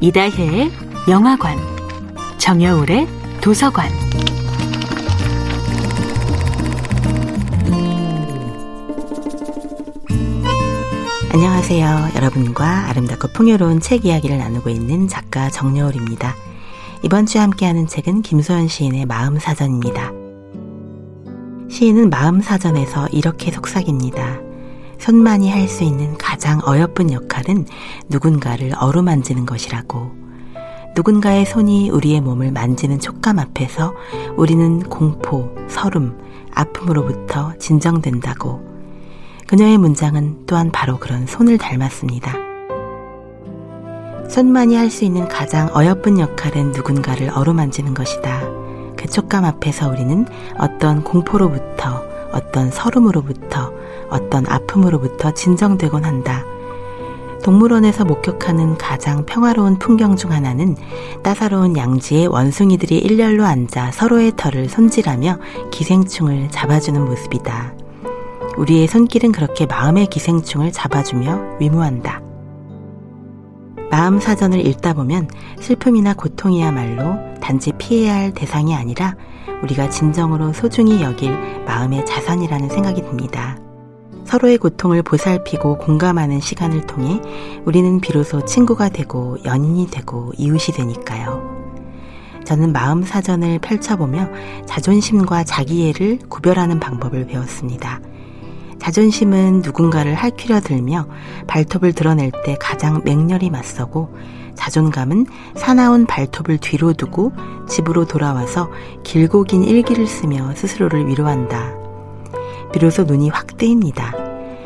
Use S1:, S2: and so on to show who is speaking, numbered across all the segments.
S1: 이다혜의 영화관, 정여울의 도서관.
S2: 안녕하세요. 여러분과 아름답고 풍요로운 책 이야기를 나누고 있는 작가 정여울입니다. 이번 주에 함께하는 책은 김소연 시인의 마음사전입니다. 시인은 마음사전에서 이렇게 속삭입니다. 손만이 할 수 있는 가장 어여쁜 역할은 누군가를 어루만지는 것이라고. 누군가의 손이 우리의 몸을 만지는 촉감 앞에서 우리는 공포, 서름, 아픔으로부터 진정된다고. 그녀의 문장은 또한 바로 그런 손을 닮았습니다. 손만이 할 수 있는 가장 어여쁜 역할은 누군가를 어루만지는 것이다. 그 촉감 앞에서 우리는 어떤 공포로부터, 어떤 서름으로부터, 어떤 아픔으로부터 진정되곤 한다. 동물원에서 목격하는 가장 평화로운 풍경 중 하나는 따사로운 양지에 원숭이들이 일렬로 앉아 서로의 털을 손질하며 기생충을 잡아주는 모습이다. 우리의 손길은 그렇게 마음의 기생충을 잡아주며 위무한다. 마음 사전을 읽다 보면 슬픔이나 고통이야말로 단지 피해야 할 대상이 아니라 우리가 진정으로 소중히 여길 마음의 자산이라는 생각이 듭니다. 서로의 고통을 보살피고 공감하는 시간을 통해 우리는 비로소 친구가 되고 연인이 되고 이웃이 되니까요. 저는 마음 사전을 펼쳐보며 자존심과 자기애를 구별하는 방법을 배웠습니다. 자존심은 누군가를 할퀴려 들며 발톱을 드러낼 때 가장 맹렬히 맞서고 자존감은 사나운 발톱을 뒤로 두고 집으로 돌아와서 길고 긴 일기를 쓰며 스스로를 위로한다. 비로소 눈이 확 뜨입니다.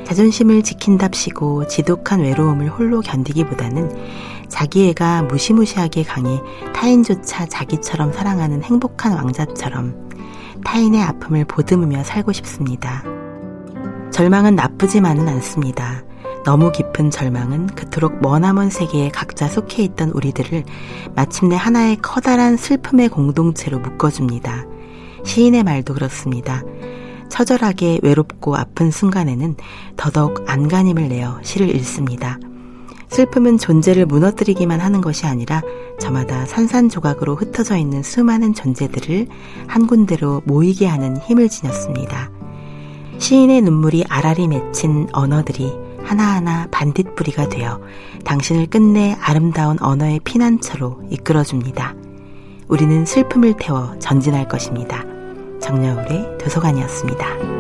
S2: 자존심을 지킨답시고 지독한 외로움을 홀로 견디기보다는 자기애가 무시무시하게 강해 타인조차 자기처럼 사랑하는 행복한 왕자처럼 타인의 아픔을 보듬으며 살고 싶습니다. 절망은 나쁘지만은 않습니다. 너무 깊은 절망은 그토록 머나먼 세계에 각자 속해 있던 우리들을 마침내 하나의 커다란 슬픔의 공동체로 묶어줍니다. 시인의 말도 그렇습니다. 처절하게 외롭고 아픈 순간에는 더더욱 안간힘을 내어 시를 읽습니다. 슬픔은 존재를 무너뜨리기만 하는 것이 아니라 저마다 산산조각으로 흩어져 있는 수많은 존재들을 한 군데로 모이게 하는 힘을 지녔습니다. 시인의 눈물이 아라리 맺힌 언어들이 하나하나 반딧불이가 되어 당신을 끝내 아름다운 언어의 피난처로 이끌어줍니다. 우리는 슬픔을 태워 전진할 것입니다. 정여울의 도서관이었습니다.